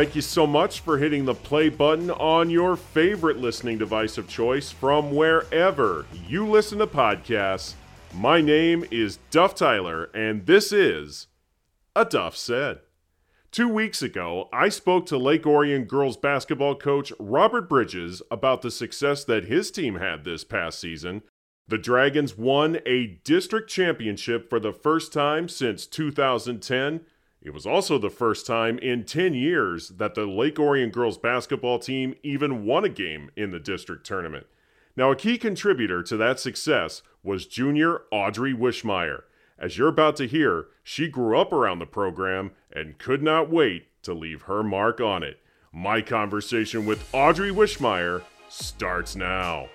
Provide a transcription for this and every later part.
Thank you so much for hitting the play button on your favorite listening device of choice from wherever you listen to podcasts. My name is Duff Tyler, and this is A Duff Said. Two weeks ago, I spoke to Lake Orion girls basketball coach Robert Bridges about the success that his team had this past season. The Dragons won a district championship for the first time since 2010 it was also the first time in 10 years that the Lake Orion girls basketball team even won a game in the district tournament. Now, a key contributor to that success was junior Audrey Wischmeyer. As you're about to hear, she grew up around the program and could not wait to leave her mark on it. My conversation with Audrey Wischmeyer starts now.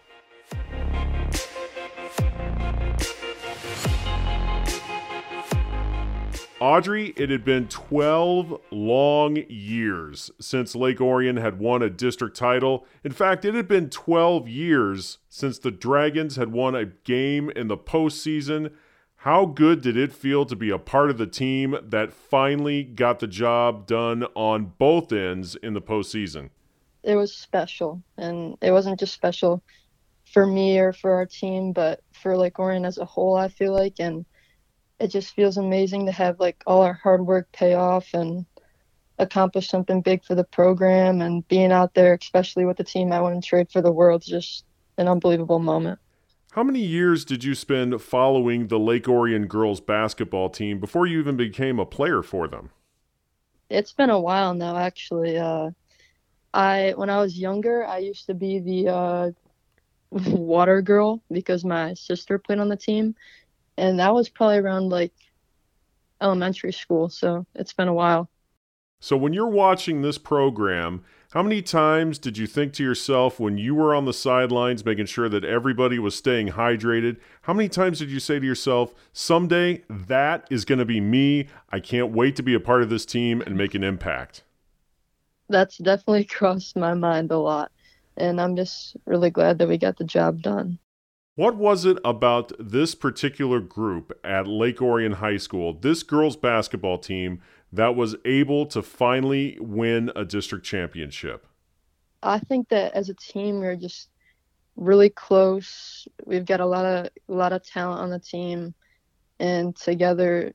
Audrey, it had been 12 long years since Lake Orion had won a district title. In fact, it had been 12 years since the Dragons had won a game in the postseason. How good did it feel to be a part of the team that finally got the job done on both ends in the postseason? It was special, and it wasn't just special for me or for our team, but for Lake Orion as a whole, I feel like. And it just feels amazing to have like all our hard work pay off and accomplish something big for the program and being out there, especially with the team I wouldn't trade for the world, is just an unbelievable moment. How many years did you spend following the Lake Orion girls basketball team before you even became a player for them? It's been a while now, actually. Uh, I when I was younger, I used to be the uh, water girl because my sister played on the team, and that was probably around like elementary school. So it's been a while. So when you're watching this program, how many times did you think to yourself when you were on the sidelines making sure that everybody was staying hydrated? How many times did you say to yourself, someday that is going to be me? I can't wait to be a part of this team and make an impact? That's definitely crossed my mind a lot. And I'm just really glad that we got the job done. What was it about this particular group at Lake Orion High School, this girls basketball team, that was able to finally win a district championship? I think that as a team, we're just really close. We've got a lot of a lot of talent on the team, and together,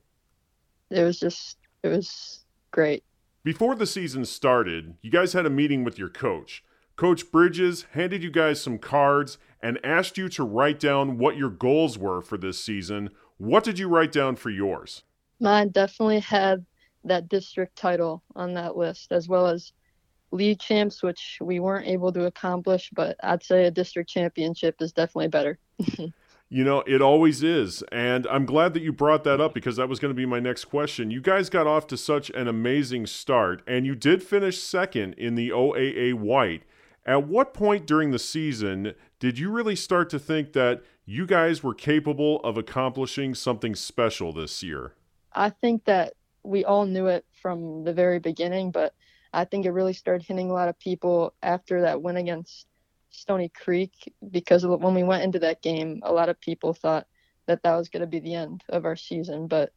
it was just it was great. Before the season started, you guys had a meeting with your coach. Coach Bridges handed you guys some cards and asked you to write down what your goals were for this season. What did you write down for yours? Mine definitely had that district title on that list, as well as league champs, which we weren't able to accomplish, but I'd say a district championship is definitely better. you know, it always is. And I'm glad that you brought that up because that was going to be my next question. You guys got off to such an amazing start, and you did finish second in the OAA White. At what point during the season did you really start to think that you guys were capable of accomplishing something special this year? I think that we all knew it from the very beginning, but I think it really started hitting a lot of people after that win against Stony Creek because when we went into that game, a lot of people thought that that was going to be the end of our season, but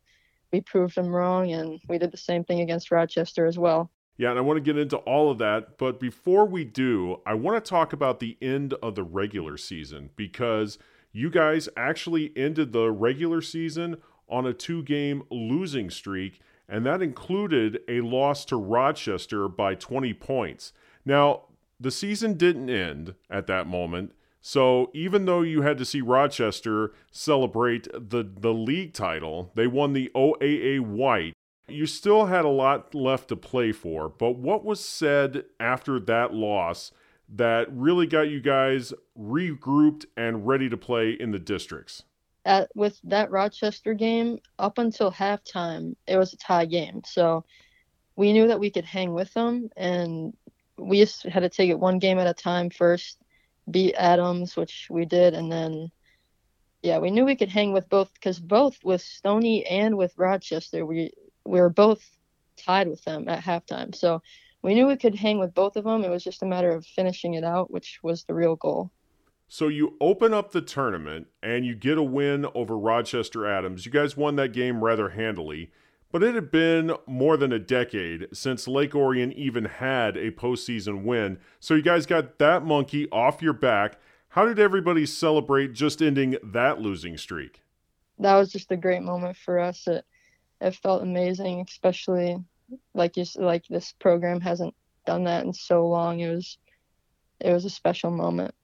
we proved them wrong and we did the same thing against Rochester as well. Yeah, and I want to get into all of that. But before we do, I want to talk about the end of the regular season because you guys actually ended the regular season on a two game losing streak, and that included a loss to Rochester by 20 points. Now, the season didn't end at that moment. So even though you had to see Rochester celebrate the, the league title, they won the OAA White you still had a lot left to play for, but what was said after that loss that really got you guys regrouped and ready to play in the districts? At, with that Rochester game, up until halftime, it was a tie game. So we knew that we could hang with them, and we just had to take it one game at a time first, beat Adams, which we did, and then yeah, we knew we could hang with both because both with Stony and with Rochester, we we were both tied with them at halftime. So we knew we could hang with both of them. It was just a matter of finishing it out, which was the real goal. So you open up the tournament and you get a win over Rochester Adams. You guys won that game rather handily. But it had been more than a decade since Lake Orion even had a postseason win, so you guys got that monkey off your back. How did everybody celebrate just ending that losing streak? That was just a great moment for us. It it felt amazing, especially like you like this program hasn't done that in so long. It was it was a special moment.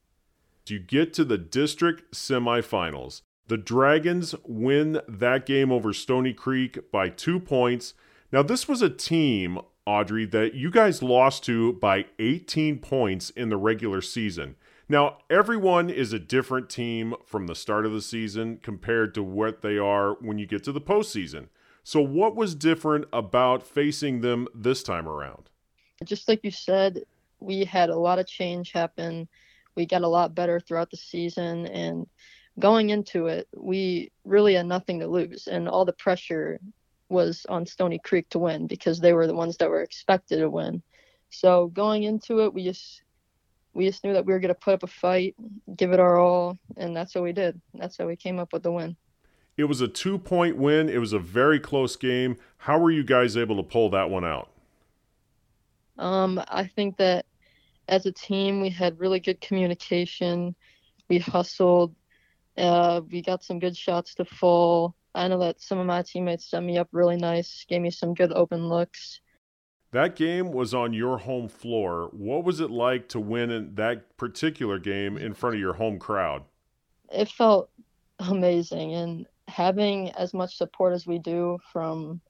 You get to the district semifinals. The Dragons win that game over Stony Creek by two points. Now, this was a team, Audrey, that you guys lost to by 18 points in the regular season. Now, everyone is a different team from the start of the season compared to what they are when you get to the postseason. So, what was different about facing them this time around? Just like you said, we had a lot of change happen. We got a lot better throughout the season, and going into it, we really had nothing to lose, and all the pressure was on Stony Creek to win because they were the ones that were expected to win. So going into it, we just we just knew that we were going to put up a fight, give it our all, and that's what we did. That's how we came up with the win. It was a two point win. It was a very close game. How were you guys able to pull that one out? Um, I think that as a team, we had really good communication. We hustled. Uh, we got some good shots to fall. I know that some of my teammates set me up really nice, gave me some good open looks. That game was on your home floor. What was it like to win in that particular game in front of your home crowd? It felt amazing, and having as much support as we do from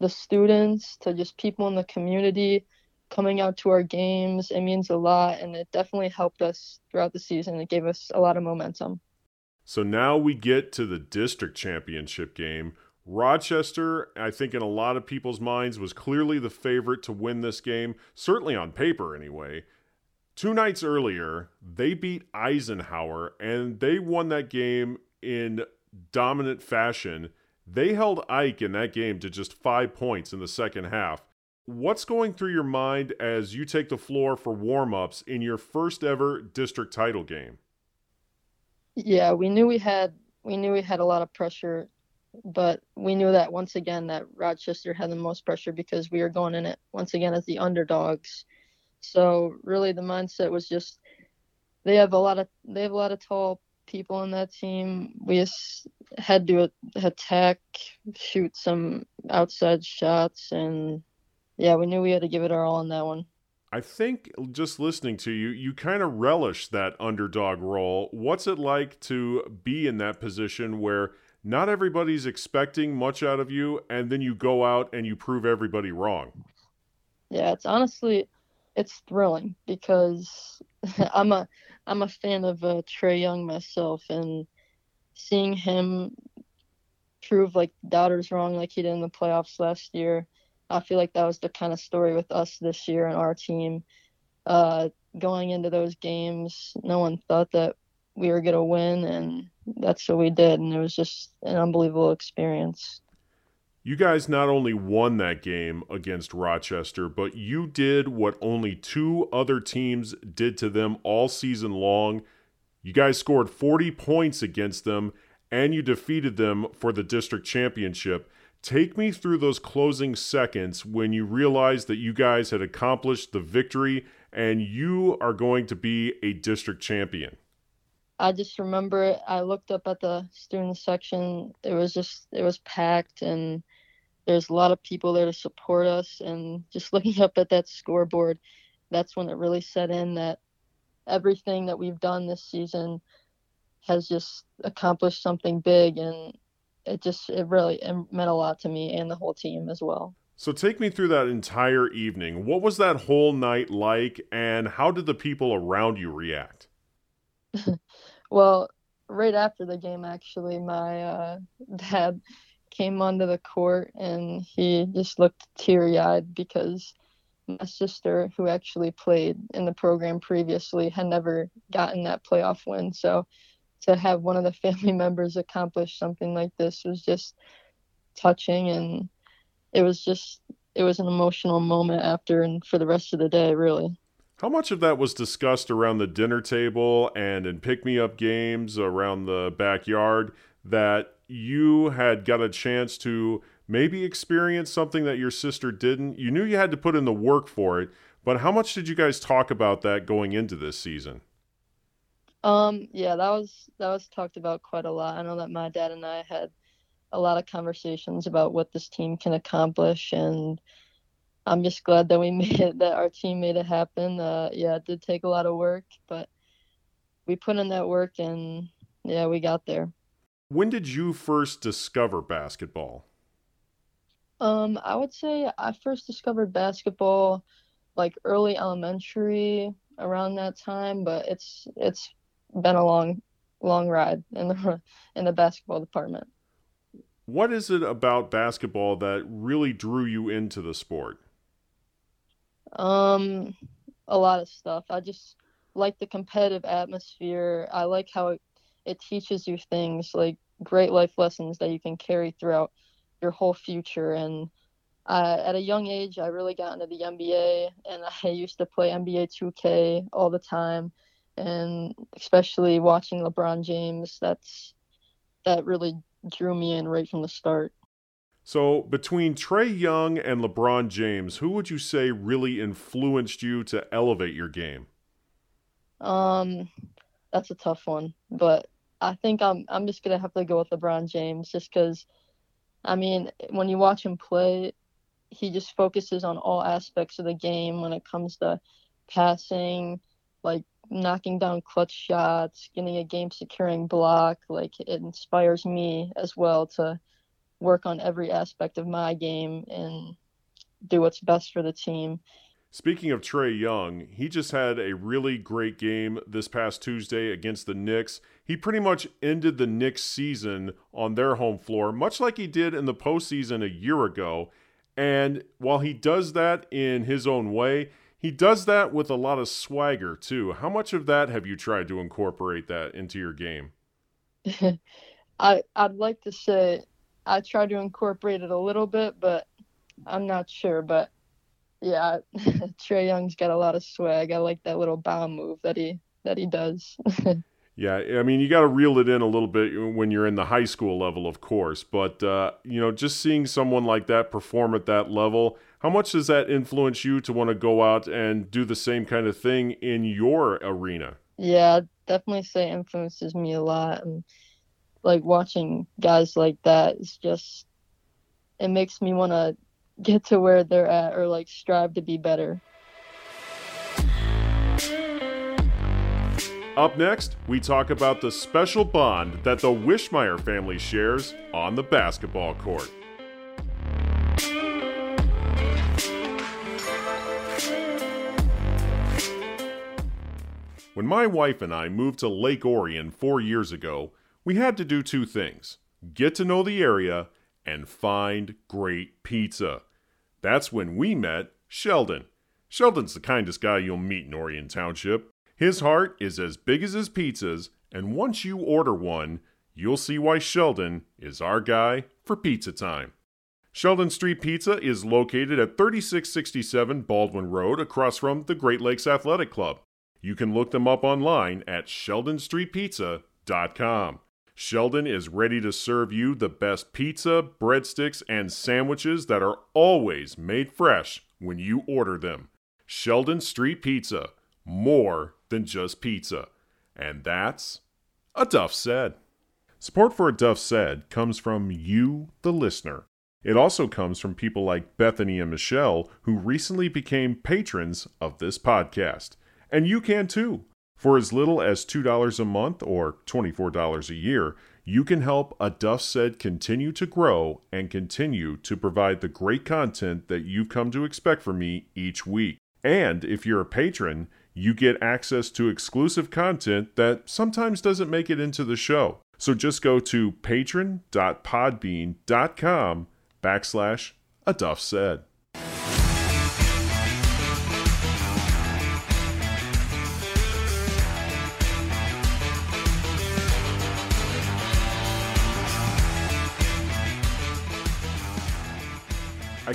the students to just people in the community coming out to our games, it means a lot, and it definitely helped us throughout the season. It gave us a lot of momentum. So now we get to the district championship game. Rochester, I think in a lot of people's minds, was clearly the favorite to win this game, certainly on paper anyway. Two nights earlier, they beat Eisenhower and they won that game in dominant fashion. They held Ike in that game to just five points in the second half. What's going through your mind as you take the floor for warm ups in your first ever district title game? Yeah, we knew we had we knew we had a lot of pressure, but we knew that once again that Rochester had the most pressure because we were going in it once again as the underdogs. So really the mindset was just they have a lot of they have a lot of tall people on that team. We just had to attack, shoot some outside shots, and yeah, we knew we had to give it our all on that one. I think just listening to you, you kind of relish that underdog role. What's it like to be in that position where not everybody's expecting much out of you, and then you go out and you prove everybody wrong? Yeah, it's honestly, it's thrilling because I'm a I'm a fan of uh, Trae Young myself, and seeing him prove like doubters wrong, like he did in the playoffs last year I feel like that was the kind of story with us this year and our team. Uh, going into those games, no one thought that we were going to win, and that's what we did. And it was just an unbelievable experience. You guys not only won that game against Rochester, but you did what only two other teams did to them all season long. You guys scored 40 points against them, and you defeated them for the district championship. Take me through those closing seconds when you realized that you guys had accomplished the victory and you are going to be a district champion. I just remember I looked up at the student section. It was just it was packed and there's a lot of people there to support us and just looking up at that scoreboard, that's when it really set in that everything that we've done this season has just accomplished something big and it just it really it meant a lot to me and the whole team as well. So take me through that entire evening. What was that whole night like and how did the people around you react? well, right after the game actually my uh, dad came onto the court and he just looked teary-eyed because my sister who actually played in the program previously had never gotten that playoff win. So to have one of the family members accomplish something like this was just touching and it was just it was an emotional moment after and for the rest of the day really how much of that was discussed around the dinner table and in pick me up games around the backyard that you had got a chance to maybe experience something that your sister didn't? You knew you had to put in the work for it, but how much did you guys talk about that going into this season? Um, yeah, that was that was talked about quite a lot. I know that my dad and I had a lot of conversations about what this team can accomplish, and I'm just glad that we made it, that our team made it happen. Uh, yeah, it did take a lot of work, but we put in that work, and yeah, we got there. When did you first discover basketball? Um, I would say I first discovered basketball like early elementary around that time, but it's it's been a long long ride in the in the basketball department. What is it about basketball that really drew you into the sport? Um, a lot of stuff. I just like the competitive atmosphere. I like how it, it teaches you things like great life lessons that you can carry throughout your whole future. And uh, at a young age, I really got into the NBA, and I used to play NBA 2K all the time, and especially watching LeBron James. That's that really drew me in right from the start. So, between Trae Young and LeBron James, who would you say really influenced you to elevate your game? Um, that's a tough one, but I think I'm I'm just gonna have to go with LeBron James just because, I mean, when you watch him play, he just focuses on all aspects of the game when it comes to passing, like knocking down clutch shots, getting a game securing block. Like it inspires me as well to work on every aspect of my game and do what's best for the team. Speaking of Trae Young, he just had a really great game this past Tuesday against the Knicks. He pretty much ended the Knicks season on their home floor, much like he did in the postseason a year ago. And while he does that in his own way, he does that with a lot of swagger too. How much of that have you tried to incorporate that into your game? I I'd like to say I try to incorporate it a little bit, but I'm not sure. But yeah, Trae Young's got a lot of swag. I like that little bow move that he that he does. yeah, I mean, you got to reel it in a little bit when you're in the high school level, of course. But uh, you know, just seeing someone like that perform at that level, how much does that influence you to want to go out and do the same kind of thing in your arena? Yeah, definitely say influences me a lot. And like watching guys like that is just it makes me want to get to where they're at or like strive to be better. Up next, we talk about the special bond that the Wischmeyer family shares on the basketball court. When my wife and I moved to Lake Orion four years ago, we had to do two things get to know the area and find great pizza. That's when we met Sheldon. Sheldon's the kindest guy you'll meet in Orion Township. His heart is as big as his pizzas, and once you order one, you'll see why Sheldon is our guy for pizza time. Sheldon Street Pizza is located at 3667 Baldwin Road across from the Great Lakes Athletic Club. You can look them up online at sheldonstreetpizza.com. Sheldon is ready to serve you the best pizza, breadsticks, and sandwiches that are always made fresh when you order them. Sheldon Street Pizza, more than just pizza. And that's a Duff Said. Support for a Duff Said comes from you, the listener. It also comes from people like Bethany and Michelle, who recently became patrons of this podcast. And you can too. For as little as $2 a month or $24 a year, you can help A Duff Said continue to grow and continue to provide the great content that you've come to expect from me each week. And if you're a patron, you get access to exclusive content that sometimes doesn't make it into the show. So just go to patron.podbean.com backslash A Duff Said.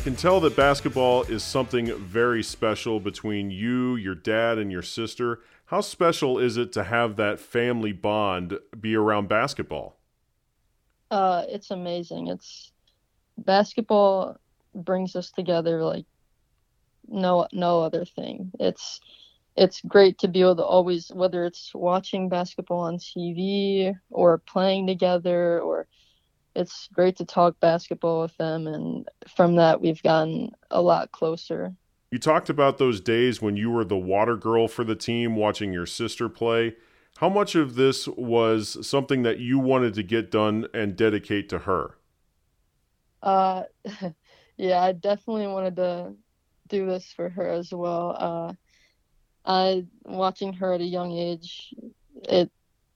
Can tell that basketball is something very special between you, your dad, and your sister. How special is it to have that family bond be around basketball? Uh, it's amazing. It's basketball brings us together like no no other thing. It's it's great to be able to always whether it's watching basketball on TV or playing together or it's great to talk basketball with them and from that we've gotten a lot closer. You talked about those days when you were the water girl for the team watching your sister play. How much of this was something that you wanted to get done and dedicate to her? Uh yeah, I definitely wanted to do this for her as well. Uh I watching her at a young age, it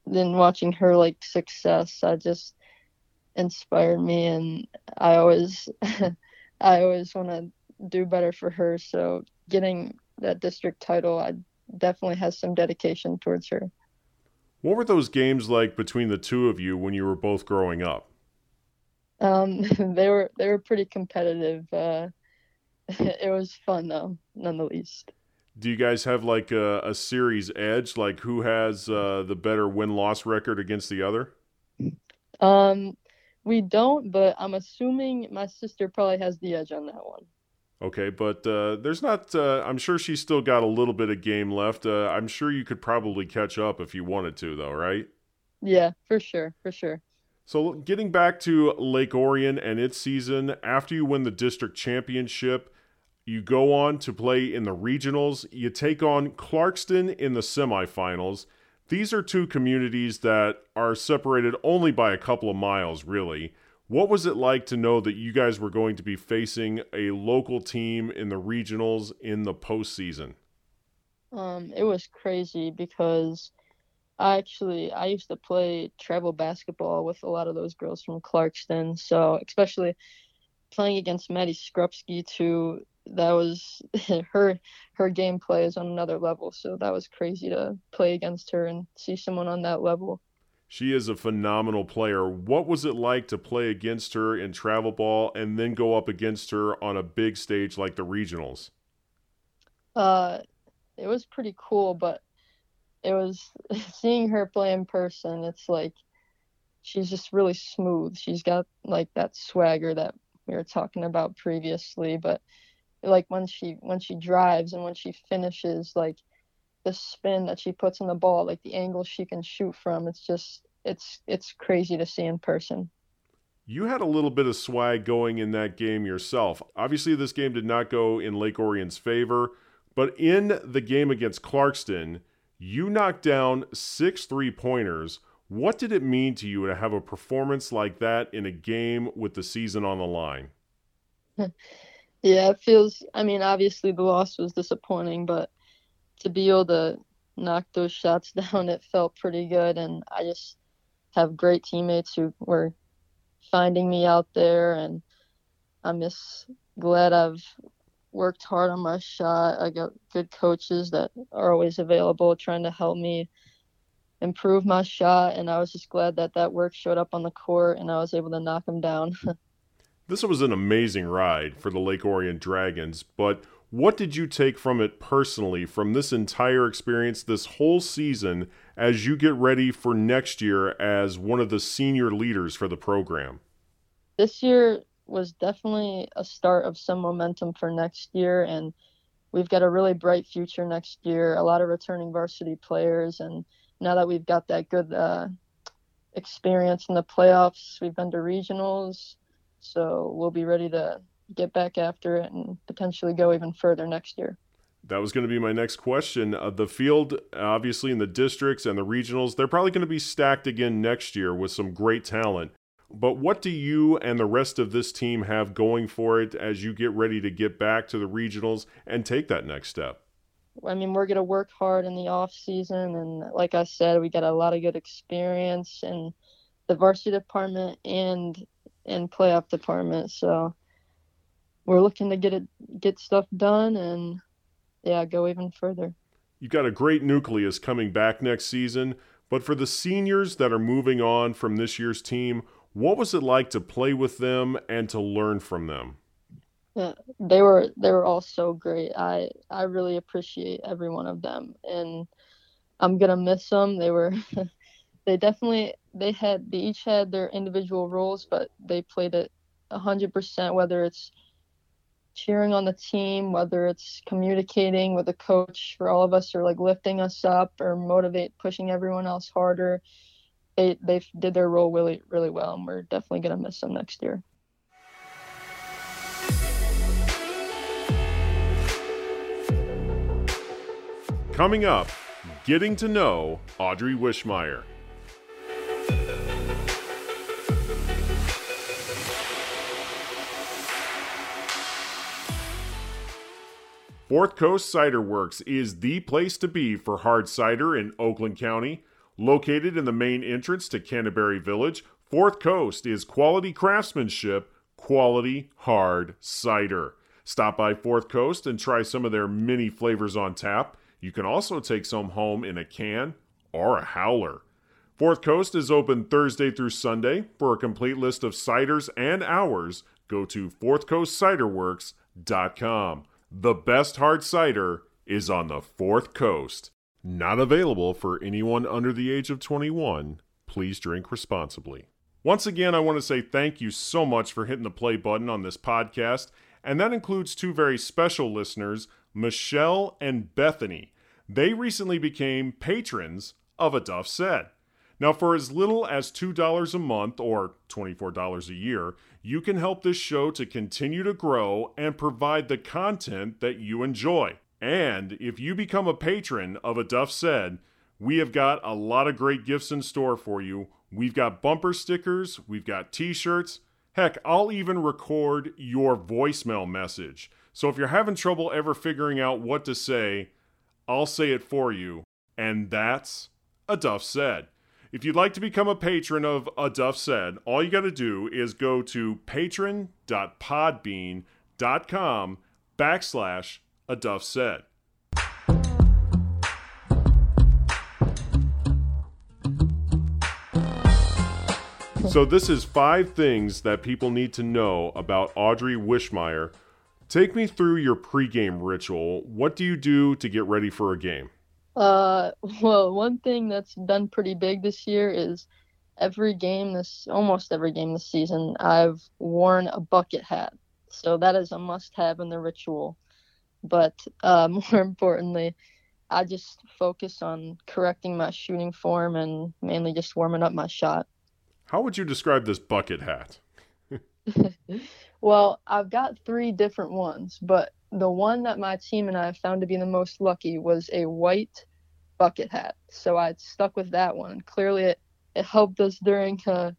then watching her like success, I just inspired me, and I always, I always want to do better for her. So getting that district title, I definitely has some dedication towards her. What were those games like between the two of you when you were both growing up? Um, they were they were pretty competitive. Uh, it was fun though, none the least do you guys have like a, a series edge like who has uh, the better win-loss record against the other um we don't but i'm assuming my sister probably has the edge on that one okay but uh, there's not uh, i'm sure she's still got a little bit of game left uh, i'm sure you could probably catch up if you wanted to though right yeah for sure for sure so getting back to lake orion and its season after you win the district championship you go on to play in the regionals. You take on Clarkston in the semifinals. These are two communities that are separated only by a couple of miles, really. What was it like to know that you guys were going to be facing a local team in the regionals in the postseason? Um, it was crazy because I actually I used to play travel basketball with a lot of those girls from Clarkston. So especially playing against Maddie Skrupski too, that was her her gameplay is on another level. So that was crazy to play against her and see someone on that level. She is a phenomenal player. What was it like to play against her in travel ball and then go up against her on a big stage like the regionals? Uh, it was pretty cool, but it was seeing her play in person. It's like she's just really smooth. She's got like that swagger that we were talking about previously, but like when she when she drives and when she finishes like the spin that she puts on the ball like the angle she can shoot from it's just it's it's crazy to see in person. You had a little bit of swag going in that game yourself. Obviously this game did not go in lake orion's favor but in the game against clarkston you knocked down six three pointers what did it mean to you to have a performance like that in a game with the season on the line Yeah, it feels. I mean, obviously the loss was disappointing, but to be able to knock those shots down, it felt pretty good. And I just have great teammates who were finding me out there, and I'm just glad I've worked hard on my shot. I got good coaches that are always available, trying to help me improve my shot. And I was just glad that that work showed up on the court, and I was able to knock them down. This was an amazing ride for the Lake Orion Dragons, but what did you take from it personally, from this entire experience, this whole season, as you get ready for next year as one of the senior leaders for the program? This year was definitely a start of some momentum for next year, and we've got a really bright future next year. A lot of returning varsity players, and now that we've got that good uh, experience in the playoffs, we've been to regionals so we'll be ready to get back after it and potentially go even further next year. That was going to be my next question. Uh, the field, obviously, in the districts and the regionals, they're probably going to be stacked again next year with some great talent. But what do you and the rest of this team have going for it as you get ready to get back to the regionals and take that next step? I mean, we're going to work hard in the off season, and like I said, we got a lot of good experience in the varsity department and in playoff department. So we're looking to get it get stuff done and yeah, go even further. You've got a great nucleus coming back next season, but for the seniors that are moving on from this year's team, what was it like to play with them and to learn from them? Yeah, they were they were all so great. I I really appreciate every one of them, and I'm gonna miss them. They were they definitely they had they each had their individual roles, but they played it 100%, whether it's cheering on the team, whether it's communicating with the coach for all of us or like lifting us up or motivate pushing everyone else harder. They they did their role really really well, and we're definitely gonna miss them next year. Coming up, getting to know Audrey Wischmeyer. Fourth Coast Cider Works is the place to be for hard cider in Oakland County. Located in the main entrance to Canterbury Village, Fourth Coast is quality craftsmanship, quality hard cider. Stop by Fourth Coast and try some of their many flavors on tap. You can also take some home in a can or a howler. Fourth Coast is open Thursday through Sunday. For a complete list of ciders and hours, go to fourthcoastciderworks.com. The best hard cider is on the Fourth Coast. Not available for anyone under the age of 21. Please drink responsibly. Once again, I want to say thank you so much for hitting the play button on this podcast, and that includes two very special listeners, Michelle and Bethany. They recently became patrons of A Duff Said. Now, for as little as $2 a month or $24 a year, you can help this show to continue to grow and provide the content that you enjoy. And if you become a patron of A Duff Said, we have got a lot of great gifts in store for you. We've got bumper stickers, we've got t shirts. Heck, I'll even record your voicemail message. So if you're having trouble ever figuring out what to say, I'll say it for you. And that's A Duff Said. If you'd like to become a patron of A Duff Said, all you got to do is go to patron.podbean.com backslash A Duff Said. So this is five things that people need to know about Audrey Wischmeyer. Take me through your pregame ritual. What do you do to get ready for a game? Uh, well, one thing that's done pretty big this year is every game this almost every game this season I've worn a bucket hat. So that is a must-have in the ritual. But uh, more importantly, I just focus on correcting my shooting form and mainly just warming up my shot. How would you describe this bucket hat? well, I've got three different ones, but the one that my team and I found to be the most lucky was a white bucket hat. So I stuck with that one. Clearly, it, it helped us during uh,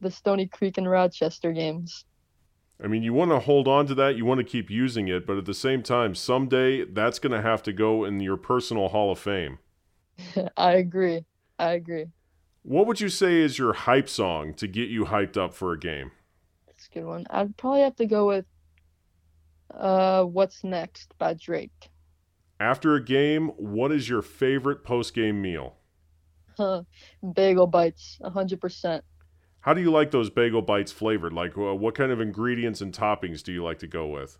the Stony Creek and Rochester games. I mean, you want to hold on to that, you want to keep using it, but at the same time, someday that's going to have to go in your personal Hall of Fame. I agree. I agree. What would you say is your hype song to get you hyped up for a game? That's a good one. I'd probably have to go with uh, What's Next by Drake. After a game, what is your favorite post game meal? Huh, bagel bites, 100%. How do you like those bagel bites flavored? Like, uh, what kind of ingredients and toppings do you like to go with?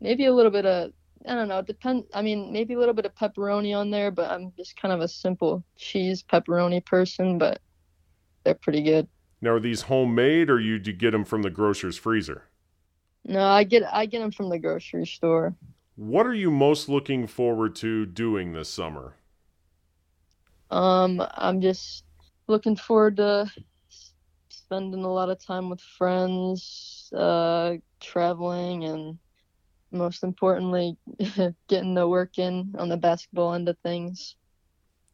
Maybe a little bit of I don't know. It depends. I mean, maybe a little bit of pepperoni on there, but I'm just kind of a simple cheese pepperoni person. But they're pretty good. Now, are these homemade, or you do you get them from the grocer's freezer? No, I get I get them from the grocery store. What are you most looking forward to doing this summer? Um, I'm just looking forward to spending a lot of time with friends, uh, traveling, and most importantly, getting the work in on the basketball end of things.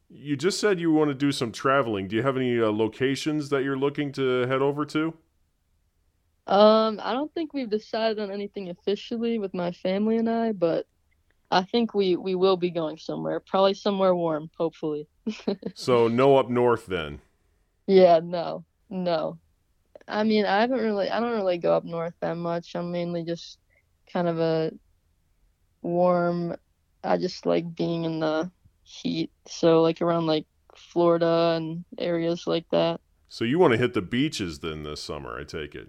You just said you want to do some traveling. Do you have any uh, locations that you're looking to head over to? Um, I don't think we've decided on anything officially with my family and I, but I think we we will be going somewhere. Probably somewhere warm, hopefully. so no up north then. Yeah, no, no. I mean, I haven't really, I don't really go up north that much. I'm mainly just kind of a warm. I just like being in the heat. So like around like Florida and areas like that. So you want to hit the beaches then this summer, I take it.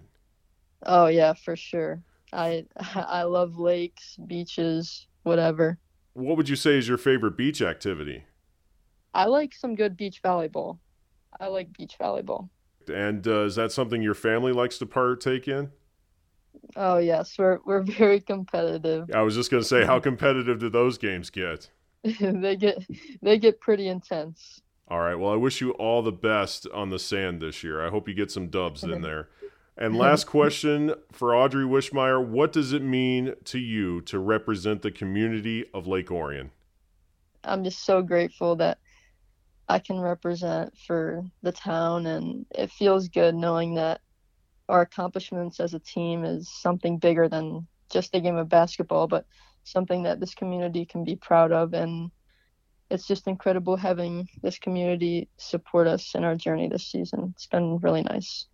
Oh yeah, for sure. I I love lakes, beaches, whatever. What would you say is your favorite beach activity? I like some good beach volleyball. I like beach volleyball. And uh, is that something your family likes to partake in? Oh yes, we're we're very competitive. I was just going to say, how competitive do those games get? they get they get pretty intense. All right. Well, I wish you all the best on the sand this year. I hope you get some dubs in there. And last question for Audrey Wischmeyer What does it mean to you to represent the community of Lake Orion? I'm just so grateful that I can represent for the town, and it feels good knowing that our accomplishments as a team is something bigger than just a game of basketball, but something that this community can be proud of. And it's just incredible having this community support us in our journey this season. It's been really nice.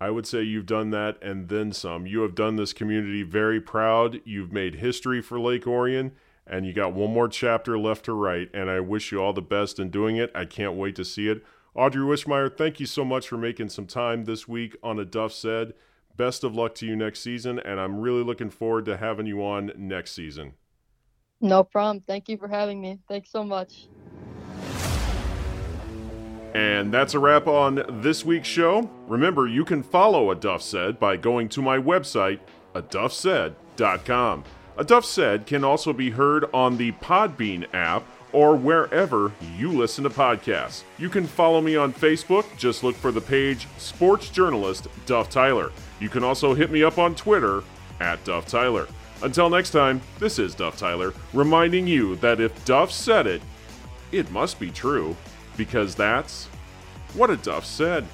I would say you've done that and then some. You have done this community very proud. You've made history for Lake Orion, and you got one more chapter left to write. And I wish you all the best in doing it. I can't wait to see it. Audrey Wischmeyer, thank you so much for making some time this week on a Duff Said. Best of luck to you next season, and I'm really looking forward to having you on next season. No problem. Thank you for having me. Thanks so much. And that's a wrap on this week's show. Remember, you can follow A Duff Said by going to my website, aduffsaid.com. A Duff Said can also be heard on the Podbean app or wherever you listen to podcasts. You can follow me on Facebook. Just look for the page Sports Journalist Duff Tyler. You can also hit me up on Twitter at Duff Tyler. Until next time, this is Duff Tyler reminding you that if Duff said it, it must be true, because that's what a Duff said.